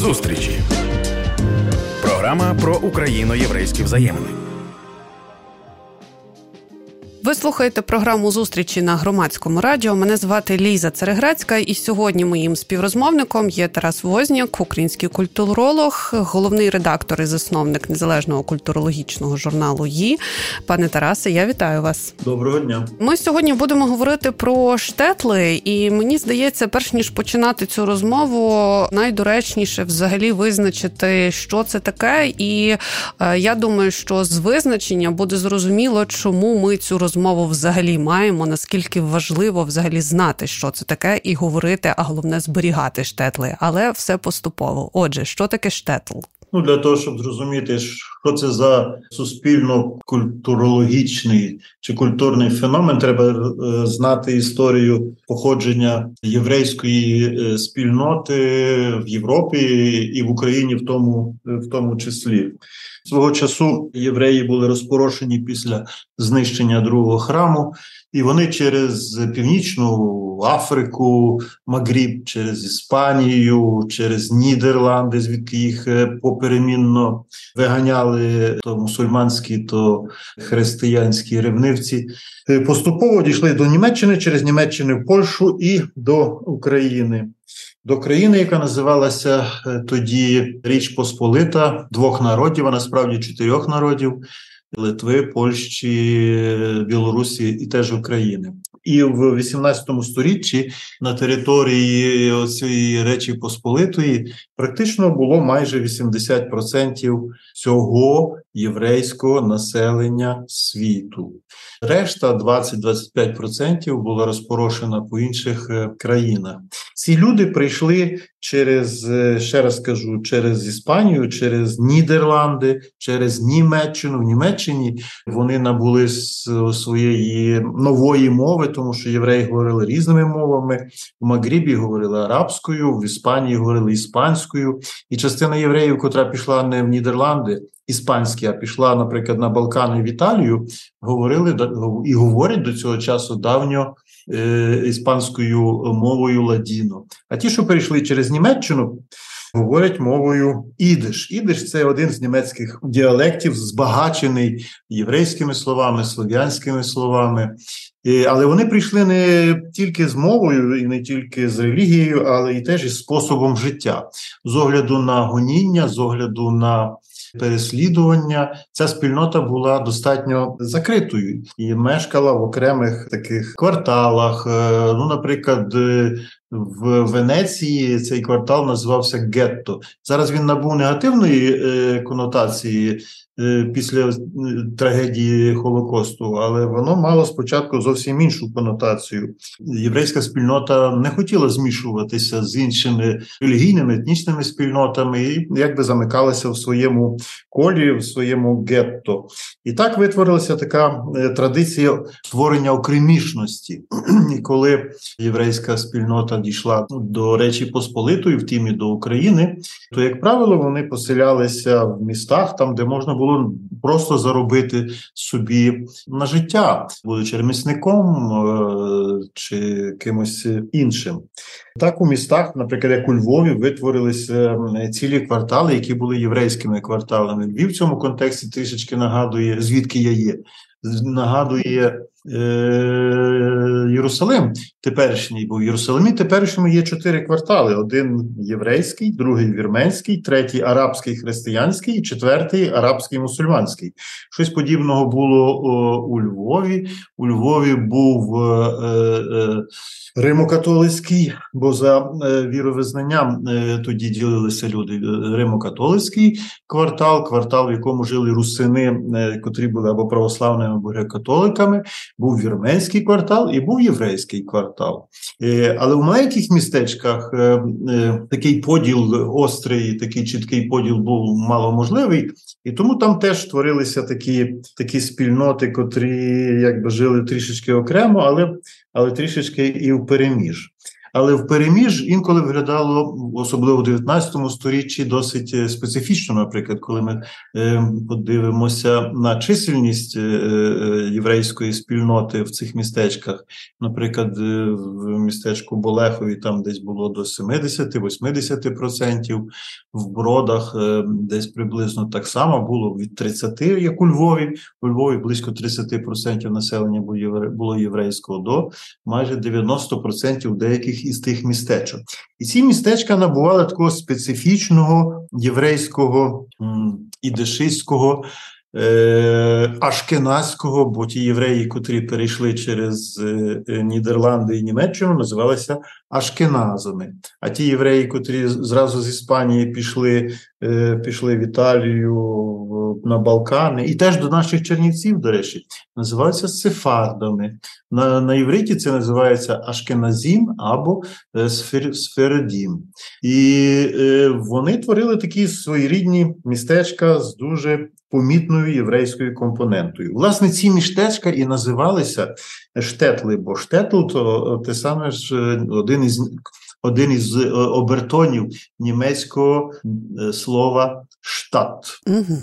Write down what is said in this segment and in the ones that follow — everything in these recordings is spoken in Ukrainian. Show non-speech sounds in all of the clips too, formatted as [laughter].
Зустрічі. Програма про україно-єврейські взаємини. Ви слухаєте програму зустрічі на громадському радіо. Мене звати Ліза Цереграцька, і сьогодні моїм співрозмовником є Тарас Возняк, український культуролог, головний редактор і засновник незалежного культурологічного журналу «Ї». Пане Тарасе, я вітаю вас. Доброго дня. Ми сьогодні будемо говорити про штетли, і мені здається, перш ніж починати цю розмову, найдоречніше взагалі визначити, що це таке. І е, я думаю, що з визначення буде зрозуміло, чому ми цю розмову розмову взагалі маємо, наскільки важливо взагалі знати, що це таке, і говорити, а головне зберігати штетли, але все поступово. Отже, що таке штетл? Ну для того, щоб зрозуміти, що це за суспільно-культурологічний чи культурний феномен, треба е, знати історію походження єврейської е, спільноти в Європі і в Україні, в тому, в тому числі. Свого часу євреї були розпорошені після знищення другого храму, і вони через північну Африку, Магріб, через Іспанію, через Нідерланди, звідки їх е, поперемінно виганяли то мусульманські, то християнські ревнивці. Е, поступово дійшли до Німеччини через Німеччину в Польщу і до України до країни, яка називалася е, тоді Річ Посполита двох народів, а насправді чотирьох народів Литви, Польщі, Білорусі і теж України. І в 18 сторіччі на території цієї речі Посполитої практично було майже 80% цього єврейського населення світу. Решта 20-25% була розпорошена по інших е, країнах. Ці люди прийшли через е, ще раз кажу, через Іспанію, через Нідерланди, через Німеччину. В Німеччині вони набули своєї нової мови, тому що євреї говорили різними мовами. В Магрібі говорили арабською, в Іспанії говорили іспанською, і частина євреїв, котра пішла не в Нідерланди іспанські, а пішла, наприклад, на Балкани в Італію, говорили і говорять до цього часу давньо е, іспанською мовою ладіно. А ті, що перейшли через Німеччину, говорять мовою ідиш. Ідиш це один з німецьких діалектів, збагачений єврейськими словами, слов'янськими словами. Але вони прийшли не тільки з мовою, і не тільки з релігією, але і теж із способом життя з огляду на гоніння, з огляду на переслідування. Ця спільнота була достатньо закритою і мешкала в окремих таких кварталах. Е, ну, наприклад, е, в Венеції цей квартал називався Гетто. Зараз він набув негативної е, конотації після е, трагедії Холокосту, але воно мало спочатку зовсім іншу конотацію. Єврейська спільнота не хотіла змішуватися з іншими релігійними етнічними спільнотами і якби замикалася в своєму колі, в своєму гетто. І так витворилася така е, традиція створення окремішності. І коли єврейська спільнота дійшла до Речі Посполитої, втім і до України, то як правило вони поселялися в містах, там де можна було було просто заробити собі на життя, будучи ремісником е, чи кимось іншим. Так у містах, наприклад, як у Львові, витворилися цілі квартали, які були єврейськими кварталами. Львів в цьому контексті трішечки нагадує, звідки я є. Нагадує е, Єрусалим теперішній, бо в Єрусалимі теперішньому є чотири квартали: один єврейський, другий вірменський, третій арабський християнський, і четвертий арабський мусульманський. Щось подібного було о, у Львові. У Львові був е, е, Римокатолицький, бо за е, віровизнанням е, тоді ділилися люди. Римокатолицький квартал, квартал, в якому жили русини, е, котрі були або православними, або греко-католиками, був вірменський квартал і був єврейський квартал. Але в маленьких містечках такий поділ острий, такий чіткий поділ був маломожливий, і тому там теж створилися такі такі спільноти, котрі якби жили трішечки окремо, але але трішечки і в переміж. Але в переміж інколи виглядало, особливо в 19 сторіччі, досить е, специфічно. Наприклад, коли ми е, подивимося на чисельність е, єврейської спільноти в цих містечках, наприклад, в містечку Болехові там десь було до 70-80%, в бродах десь приблизно так само було від 30, як у Львові. У Львові близько 30% населення було єврейського до майже 90% деяких із тих містечок. І ці містечка набували такого специфічного єврейського ідешистського Е, ашкеназького, бо ті євреї, котрі перейшли через е, е, Нідерланди і Німеччину, називалися Ашкеназами. А ті євреї, котрі зразу з Іспанії пішли пішли в Італію на Балкани, і теж до наших чернівців, до речі, називаються сефардами. На на євриті це називається Ашкеназім або сфер, Сфередім. І вони творили такі своєрідні містечка з дуже помітною єврейською компонентою. Власне, ці містечка і називалися штетли, бо штетл то те саме ж е, один із один із е, обертонів німецького е, слова штат. Угу.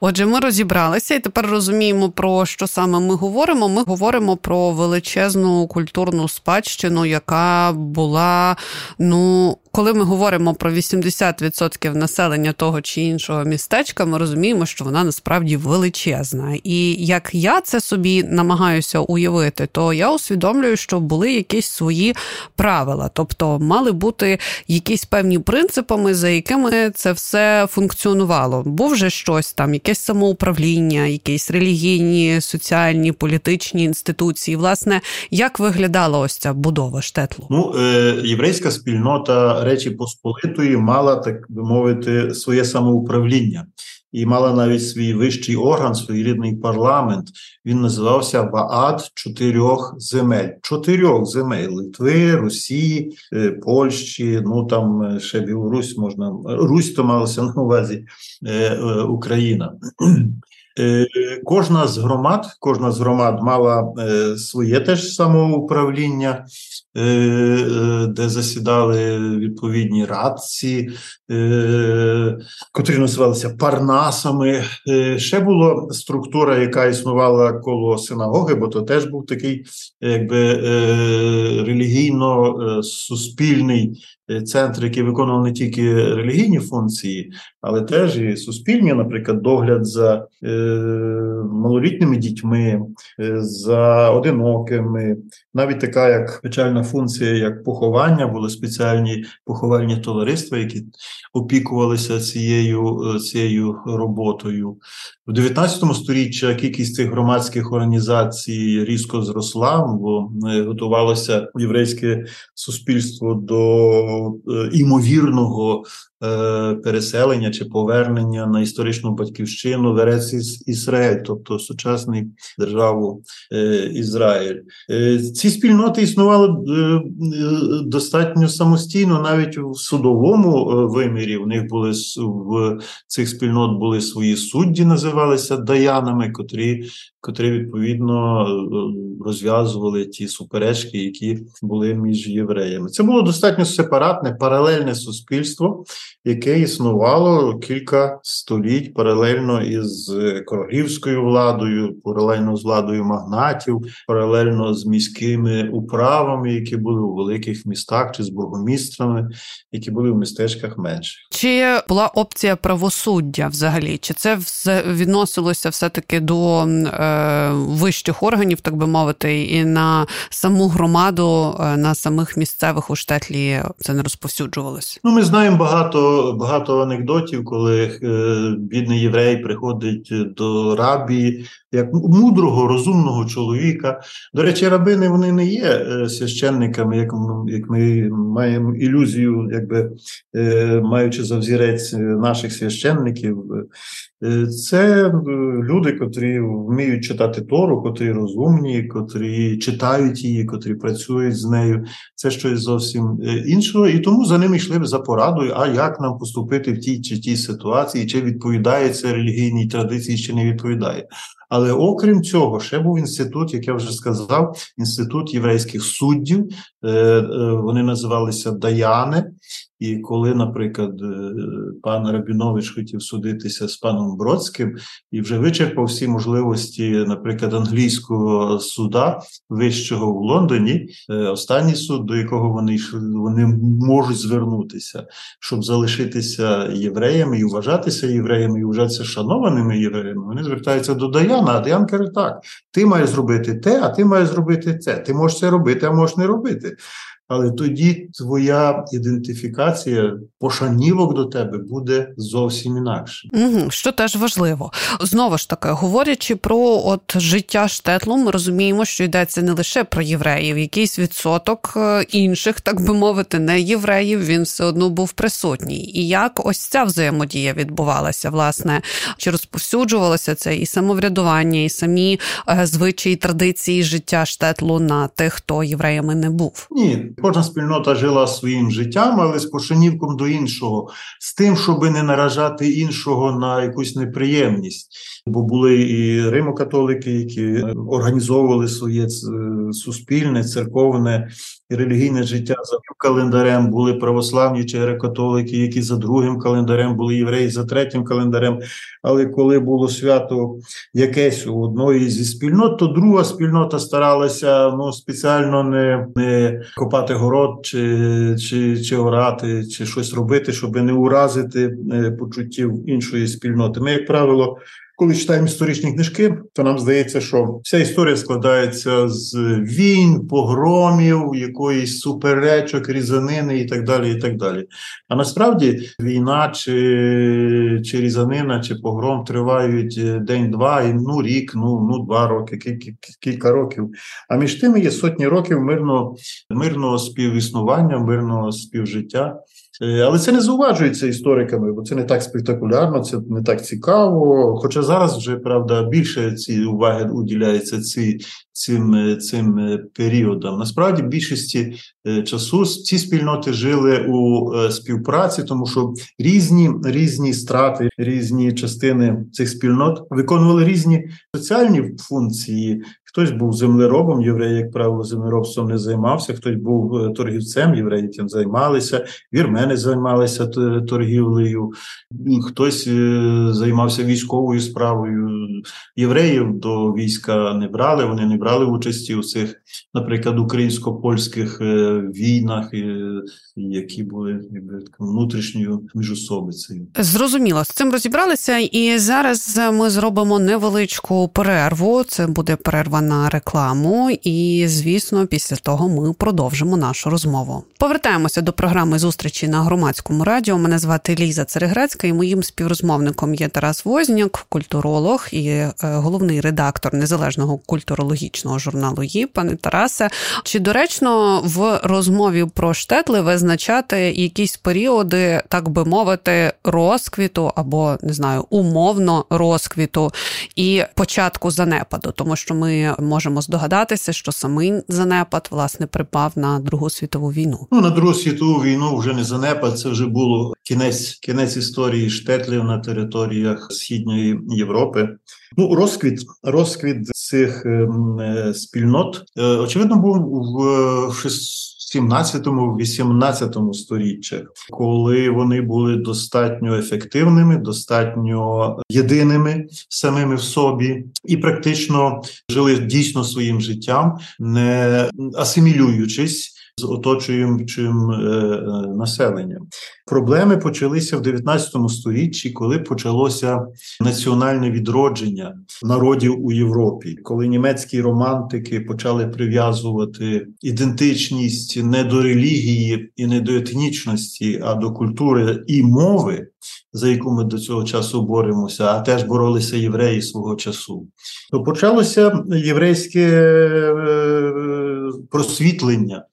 Отже, ми розібралися і тепер розуміємо, про що саме ми говоримо. Ми говоримо про величезну культурну спадщину, яка була, ну, коли ми говоримо про 80% населення того чи іншого містечка, ми розуміємо, що вона насправді величезна. І як я це собі намагаюся уявити, то я усвідомлюю, що були якісь свої правила, тобто мали бути якісь певні принципами, за якими це все функціонувало. Був же щось там, якесь самоуправління, якісь релігійні, соціальні, політичні інституції. Власне, як виглядала ось ця будова штетлу? Ну, е, єврейська спільнота Речі Посполитої мала, так би мовити, своє самоуправління. І мала навіть свій вищий орган, своєрідний парламент. Він називався Ваад чотирьох земель. Чотирьох земель Литви, Росії, е, Польщі, ну там е, ще Білорусь можна Русь то малося на увазі е, Україна. Кожна з громад, кожна з громад мала своє теж самоуправління, де засідали відповідні радці, котрі називалися парнасами. Ще була структура, яка існувала коло синагоги, бо то теж був такий, якби релігійно суспільний центр, який виконував не тільки релігійні функції, але теж і суспільні, наприклад, догляд за е, малолітніми дітьми, е, за одинокими, навіть така як печальна функція, як поховання, були спеціальні поховальні товариства, які опікувалися цією е, цією роботою. В 19 сторіччі кількість цих громадських організацій різко зросла, бо е, готувалося єврейське суспільство до е, імовірного Е, переселення чи повернення на історичну батьківщину в Ерец Ізраїль, тобто сучасний державу е, Ізраїль. Е, ці спільноти існували достатньо самостійно, навіть в судовому вимірі. В них були в цих спільнот були свої судді, називалися даянами, котрі котрі відповідно розв'язували ті суперечки, які були між євреями. Це було достатньо сепаратне, паралельне суспільство, яке існувало кілька століть паралельно із королівською владою, паралельно з владою магнатів, паралельно з міськими управами, які були у великих містах, чи з бургомістрами, які були в містечках менших. Чи була опція правосуддя взагалі? Чи це відносилося все таки до е, вищих органів, так би мовити, і на саму громаду, е, на самих місцевих у штетлі це не розповсюджувалось? Ну, ми знаємо багато багато анекдотів, коли е, бідний єврей приходить до рабі як мудрого, розумного чоловіка. До речі, рабини вони не є е, священниками, як ми, як ми маємо ілюзію, якби е, маючи за взірець наших священників. Е, це люди, котрі вміють читати Тору, котрі розумні, котрі читають її, котрі працюють з нею. Це щось зовсім іншого, і тому за ними йшли б за порадою, а як нам поступити в тій чи тій ситуації, чи відповідає це релігійній традиції, чи не відповідає. Але окрім цього, ще був інститут, як я вже сказав, інститут єврейських суддів. Е, е, вони називалися Даяни. І коли, наприклад, е, пан Рабінович хотів судитися з паном Бродським і вже вичерпав всі можливості, наприклад, англійського суда вищого в Лондоні, останній суд, до якого вони вони можуть звернутися, щоб залишитися євреями і вважатися євреями, і вважатися шанованими євреями, вони звертаються до Даяна. А Даян каже: так, ти маєш зробити те, а ти маєш зробити це. Ти можеш це робити, а можеш не робити але тоді твоя ідентифікація, пошанівок до тебе буде зовсім інакше. Угу, Що теж важливо. Знову ж таки, говорячи про от життя штетлу, ми розуміємо, що йдеться не лише про євреїв, якийсь відсоток е, інших, так би мовити, не євреїв, він все одно був присутній. І як ось ця взаємодія відбувалася, власне, чи розповсюджувалося це і самоврядування, і самі е, звичаї традиції життя штетлу на тих, хто євреями не був? Ні, Кожна спільнота жила своїм життям, але з пошанівком до іншого, з тим, щоб не наражати іншого на якусь неприємність. Бо були і римокатолики, які організовували своє суспільне, церковне і релігійне життя за календарем. Були православні чи греко-католики, які за другим календарем були євреї, за третім календарем. Але коли було свято якесь у одної зі спільнот, то друга спільнота старалася ну спеціально не не копати город, чи чи, чи орати, чи щось робити, щоб не уразити е, почуттів іншої спільноти. Ми, як правило, коли читаємо історичні книжки, то нам здається, що вся історія складається з війн, погромів, якоїсь суперечок, різанини і так далі. і так далі. А насправді війна чи чи різанина, чи погром тривають е, день-два, і ну рік, ну ну два роки, кілька, років. А між тими є сотні років мирного, мирного співіснування, мирного співжиття. Е, але це не зауважується істориками, бо це не так спектакулярно, це не так цікаво. Хоча зараз вже правда більше ці уваги уділяється ці, цим е, цим е, періодам. Насправді, більшості часу ці спільноти жили у співпраці, тому що різні різні страти, різні частини цих спільнот виконували різні соціальні функції. Хтось був землеробом, євреї, як правило, землеробством не займався, хтось був е, торгівцем, євреї тим займалися, вірмени займалися торгівлею, хтось е, займався військовою справою. Євреїв до війська не брали, вони не брали участі у цих, наприклад, українсько-польських е, війнах, які були внутрішньою міжособицею. Зрозуміло, з цим розібралися, і зараз ми зробимо невеличку перерву. Це буде перерва на рекламу, і звісно, після того ми продовжимо нашу розмову. Повертаємося до програми зустрічі на громадському радіо. Мене звати Ліза Церегрецька, і моїм співрозмовником є Тарас Возняк, культуролог і е, головний редактор незалежного культурологічного журналу «Ї». Пане Тарасе, чи доречно в розмові про штетли визначати якісь періоди, так би мовити, розквіту або не знаю, умовно розквіту і початку занепаду, тому що ми можемо здогадатися, що самий занепад власне припав на Другу світову війну. Ну на Другу світову війну вже не занепад. Це вже було кінець кінець історії штетлів на територіях східної Європи. Ну, розквіт розквіт цих ем, е, спільнот е, очевидно був в 17-18 сторіччях, коли вони були достатньо ефективними, достатньо єдиними самими в собі, і практично жили дійсно своїм життям, не асимілюючись з оточуючим е, е, населенням. Проблеми почалися в 19 сторіччі, коли почалося національне відродження народів у Європі, коли німецькі романтики почали прив'язувати ідентичність не до релігії і не до етнічності, а до культури і мови. За яку ми до цього часу боремося, а теж боролися євреї свого часу, то почалося єврейське е, просвітлення,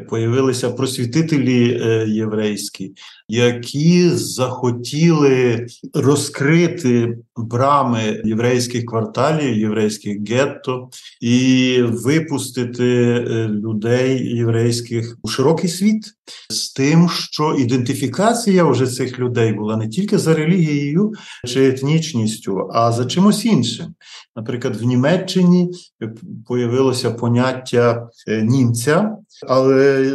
появилися просвітителі е, єврейські, які захотіли розкрити брами єврейських кварталів, єврейських гетто і випустити е, людей єврейських у широкий світ з тим, що ідентифікація вже цих людей була не тільки за релігією чи етнічністю, а за чимось іншим. Наприклад, в Німеччині появилося поняття німця, але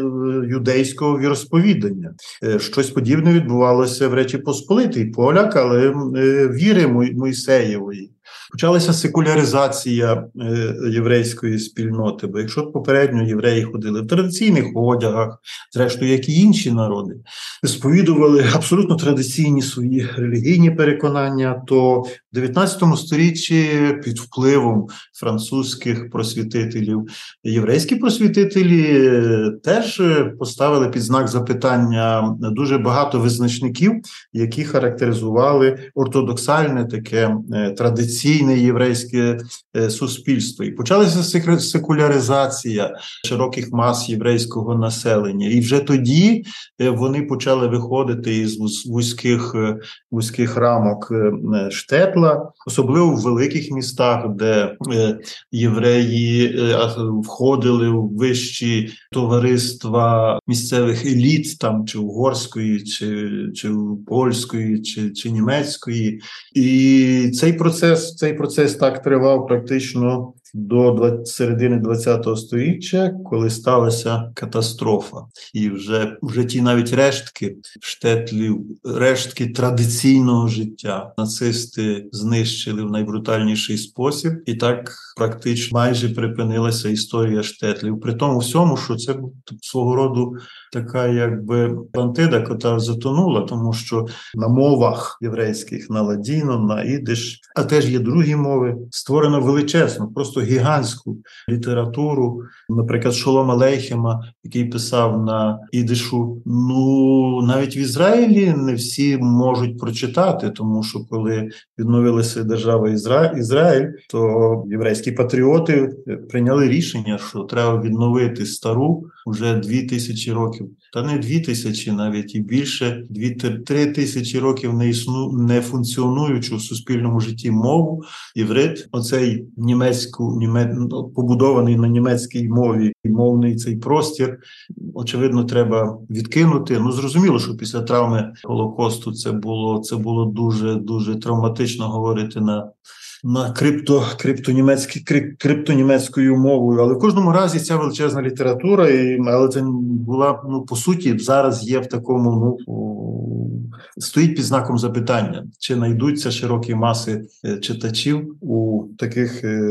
юдейського віросповідання. Щось подібне відбувалося в Речі Посполитій поляк, але віри Мойсеєвої. Почалася секуляризація е, єврейської спільноти. Бо якщо попередньо євреї ходили в традиційних одягах, зрештою, як і інші народи, сповідували абсолютно традиційні свої релігійні переконання, то в 19 сторіччі під впливом французьких просвітителів єврейські просвітителі е, теж поставили під знак запитання дуже багато визначників, які характеризували ортодоксальне таке е, традиційне традиційне єврейське е, суспільство, і почалася секуляризація широких мас єврейського населення. І вже тоді е, вони почали виходити із вузьких е, вузьких рамок штетла, особливо в великих містах, де євреї входили в вищі товариства місцевих еліт, там чи угорської, чи чи польської, чи, чи німецької, і цей процес цей процес так тривав практично до 20, середини ХХ століття, коли сталася катастрофа, і вже вже ті навіть рештки штетлів, рештки традиційного життя нацисти знищили в найбрутальніший спосіб, і так практично майже припинилася історія штетлів. При тому всьому, що це свого роду така, якби Атлантида, яка затонула, тому що на мовах єврейських на ладіно, на ідиш, а теж є другі мови, створено величезну, просто гігантську літературу, наприклад, Шолома Лейхема, який писав на ідишу. Ну навіть в Ізраїлі не всі можуть прочитати, тому що коли відновилася держава Ізра... Ізраїль, то єврейські патріоти прийняли рішення, що треба відновити стару вже дві тисячі років, та не дві тисячі, навіть і більше, дві-три тисячі років не існу не функціонуючу в суспільному житті мову іврит. Оцей німецьку німе, ну, побудований на німецькій мові мовний цей простір. Очевидно, треба відкинути. Ну зрозуміло, що після травми Голокосту це було це було дуже дуже травматично говорити на на крипто, криптонімецькій, криптонімецькою мовою. Але в кожному разі ця величезна література, і але це була ну по суті зараз є в такому ну стоїть під знаком запитання, чи знайдуться широкі маси е, читачів у таких е,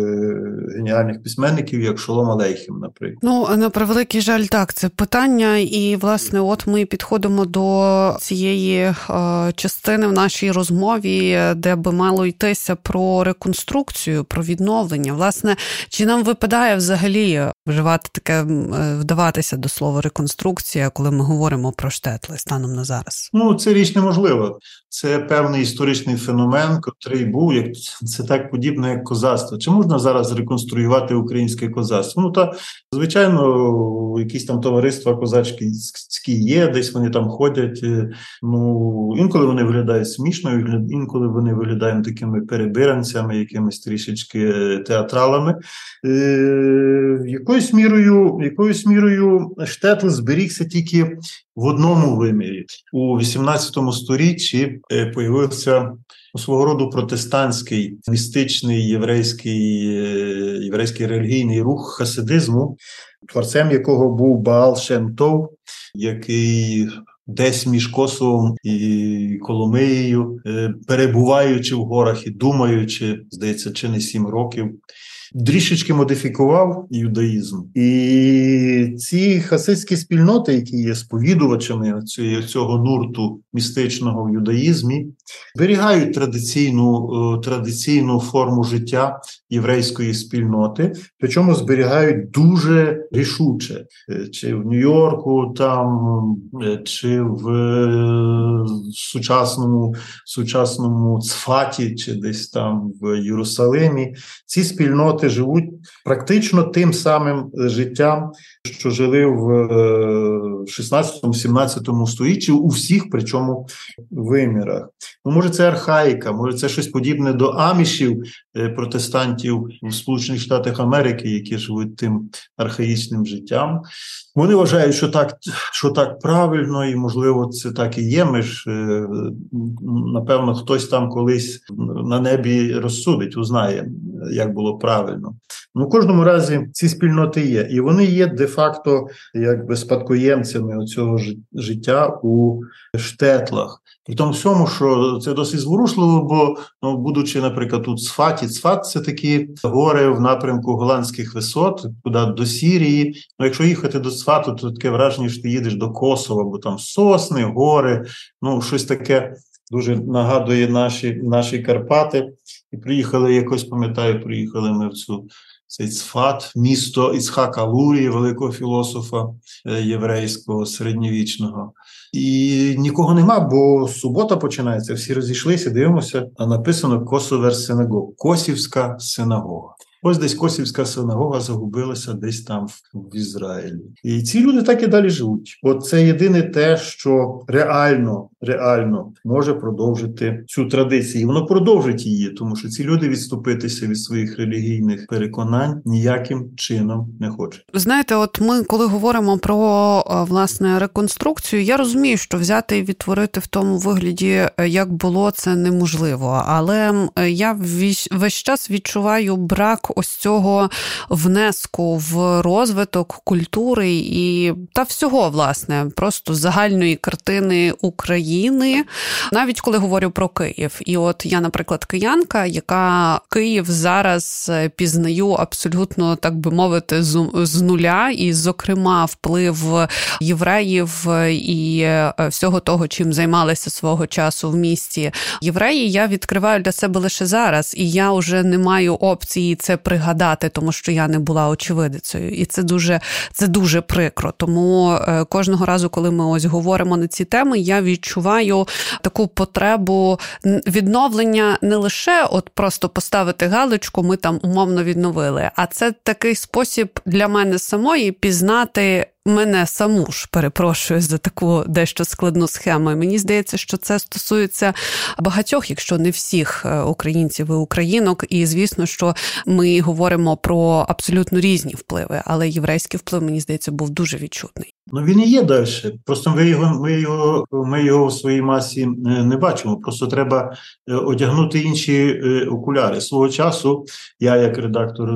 геніальних письменників, як Шолом Алейхім, наприклад. Ну на превеликий жаль, так це питання, і власне, от ми підходимо до цієї е, частини в нашій розмові, де би мало йтися про реконструкцію, про відновлення. Власне, чи нам випадає взагалі вживати таке, е, вдаватися до слова реконструкція, коли ми говоримо про штетли станом на зараз? Ну це річ неможлива. Це певний історичний феномен, котрий був як [laughs] це так подібне, як козацтво. Чи можна зараз реконструювати українське козацтво? Ну та звичайно, якісь там товариства козацькі є, десь вони там ходять. Е, ну інколи вони виглядають смішно, інколи вони виглядають такими перебиранцями, якимись трішечки е, театралами. Е, Якоюсь мірою, якоюсь мірою штетл зберігся тільки в одному вимірі у 18 сторіччі е, появився свого роду протестантський містичний єврейський єврейський релігійний рух хасидизму, творцем якого був Баал Шемтов, який Десь між Косовом і Коломиєю, е, перебуваючи в горах і думаючи, здається, чи не сім років, трішечки модифікував юдаїзм, і ці хасидські спільноти, які є сповідувачами цього нурту містичного в юдаїзмі, зберігають традиційну е, традиційну форму життя єврейської спільноти, причому зберігають дуже рішуче, е, чи в Нью-Йорку, там е, чи в сучасному сучасному Цфаті, чи десь там в Єрусалимі. Ці спільноти живуть практично тим самим е, життям, що жили в 16-17 е, столітті у всіх, причому вимірах. Ну, може, це архаїка, може, це щось подібне до амішів е, протестантів. Емігрантів в Сполучених Штатах Америки, які живуть тим архаїчним життям. Вони вважають, що так що так правильно, і можливо, це так і є. Ми ж е, напевно, хтось там колись на небі розсудить, узнає, як було правильно. Ну, в кожному разі ці спільноти є, і вони є де-факто якби спадкоємцями цього життя у штетлах. При тому всьому, що це досить зворушливо, бо ну, будучи, наприклад, тут Цфаті, Цфат це такі гори в напрямку голландських висот, куди до Сірії. Ну, якщо їхати до Цфату, то таке враження, що ти їдеш до Косова, бо там сосни, гори, ну щось таке дуже нагадує наші наші Карпати. І приїхали якось, пам'ятаю, приїхали ми в цю цей Цфат, місто Іцхака Лурії, великого філософа е, єврейського середньовічного. І нікого нема, бо субота починається. Всі розійшлися, дивимося, а написано Косовер синагог, Косівська синагога. Ось десь Косівська синагога загубилася десь там в Ізраїлі. І ці люди так і далі живуть. От це єдине те, що реально реально може продовжити цю традицію. І Воно продовжить її, тому що ці люди відступитися від своїх релігійних переконань ніяким чином не хочуть. Знаєте, от ми коли говоримо про власне реконструкцію, я розумію, що взяти і відтворити в тому вигляді, е, як було, це неможливо. Але я весь час відчуваю брак ось цього внеску в розвиток культури і та всього, власне, просто загальної картини України, навіть коли говорю про Київ. І от я, наприклад, киянка, яка Київ зараз пізнаю абсолютно, так би мовити, з нуля, і, зокрема, вплив євреїв і е, всього того, чим займалися свого часу в місті євреї, я відкриваю для себе лише зараз, і я вже не маю опції це пригадати, тому що я не була очевидицею, і це дуже це дуже прикро. Тому е, кожного разу, коли ми ось говоримо на ці теми, я відчуваю таку потребу відновлення не лише от просто поставити галочку, ми там умовно відновили, а це такий спосіб для мене самої пізнати мене саму ж перепрошую за таку дещо складну схему. І Мені здається, що це стосується багатьох, якщо не всіх е, українців і українок. І звісно, що ми говоримо про абсолютно різні впливи, але єврейський вплив мені здається був дуже відчутний. Ну він і є далі. Просто ми його ми його, ми його в своїй масі е, не бачимо. Просто треба е, одягнути інші окуляри. Свого часу я, як редактор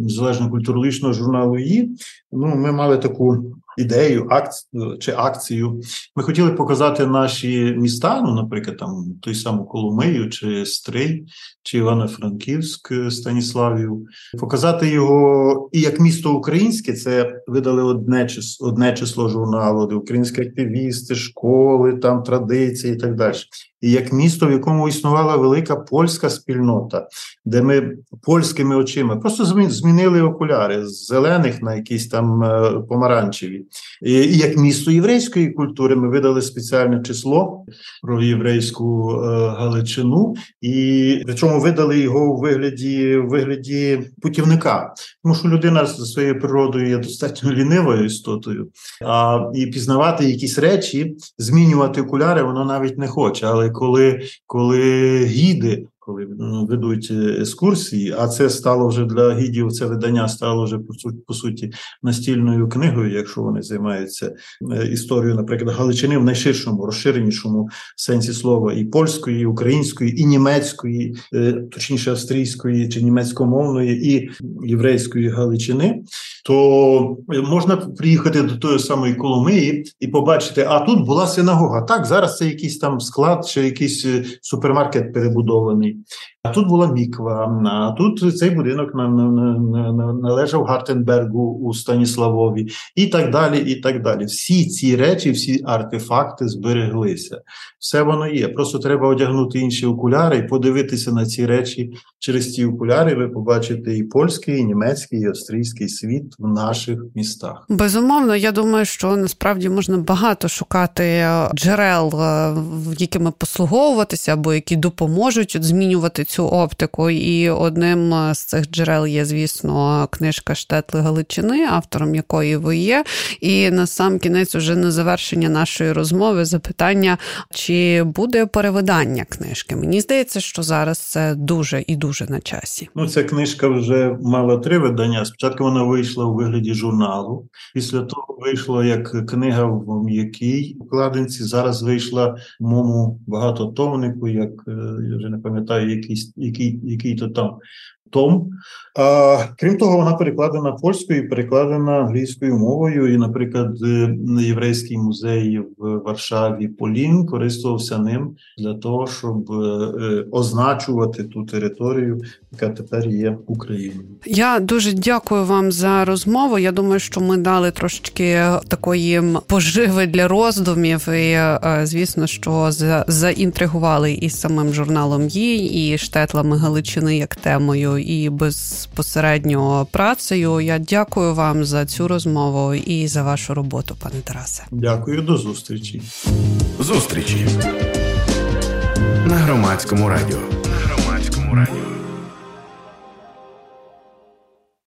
незалежного культурологічного журналу «Її», ну ми мали таку ідею, акцію чи акцію. Ми хотіли показати наші міста, ну, наприклад, там той самий Коломию, чи Стрий, чи Івано-Франківськ, Станіславів, показати його і як місто українське, це видали одне число, одне число журналу, де українські активісти, школи, там традиції і так далі і як місто, в якому існувала велика польська спільнота, де ми польськими очима просто змінили окуляри з зелених на якісь там е, помаранчеві. І як місто єврейської культури ми видали спеціальне число про єврейську е, Галичину, і причому видали його у вигляді у вигляді путівника, тому що людина за своєю природою є достатньо лінивою істотою, а і пізнавати якісь речі, змінювати окуляри, воно навіть не хоче. Але коли коли гіди коли ведуть е, екскурсії, а це стало вже для гідів. Це видання стало вже по суті по суті настільною книгою, якщо вони займаються е, історією, наприклад, Галичини в найширшому, розширенішому сенсі слова і польської, і української, і німецької, е, точніше австрійської чи німецькомовної, і єврейської Галичини, то можна приїхати до тої самої Коломиї і побачити, а тут була синагога. Так, зараз це якийсь там склад чи якийсь супермаркет перебудований. А тут була міква, а тут цей будинок належав Гартенбергу у Станіславові, і так далі. і так далі. Всі ці речі, всі артефакти збереглися. Все воно є. Просто треба одягнути інші окуляри і подивитися на ці речі через ці окуляри. Ви побачите і польський, і німецький, і австрійський світ в наших містах. Безумовно, я думаю, що насправді можна багато шукати джерел, якими послуговуватися, або які допоможуть змінювати цю оптику. І одним з цих джерел є, звісно, книжка Штетли Галичини, автором якої ви є. І на сам кінець, уже на завершення нашої розмови, запитання, чи буде перевидання книжки. Мені здається, що зараз це дуже і дуже на часі. Ну, ця книжка вже мала три видання. Спочатку вона вийшла у вигляді журналу. Після того вийшла як книга в м'якій укладинці. Зараз вийшла в моєму багатотомнику, як е, я вже не пам'ятаю, який, який, який то там том. А, Крім того, вона перекладена польською, перекладена англійською мовою. І, наприклад, е, єврейський музей в Варшаві Полін користувався ним для того, щоб е, означувати ту територію, яка тепер є Україною. Я дуже дякую вам за розмову. Я думаю, що ми дали трошки такої поживи для роздумів. І е, звісно, що заінтригували і самим журналом їй, і штетлами Галичини як темою і безпосередньо працею. Я дякую вам за цю розмову і за вашу роботу, пане Тарасе. Дякую, до зустрічі. Зустрічі на громадському радіо. На громадському радіо.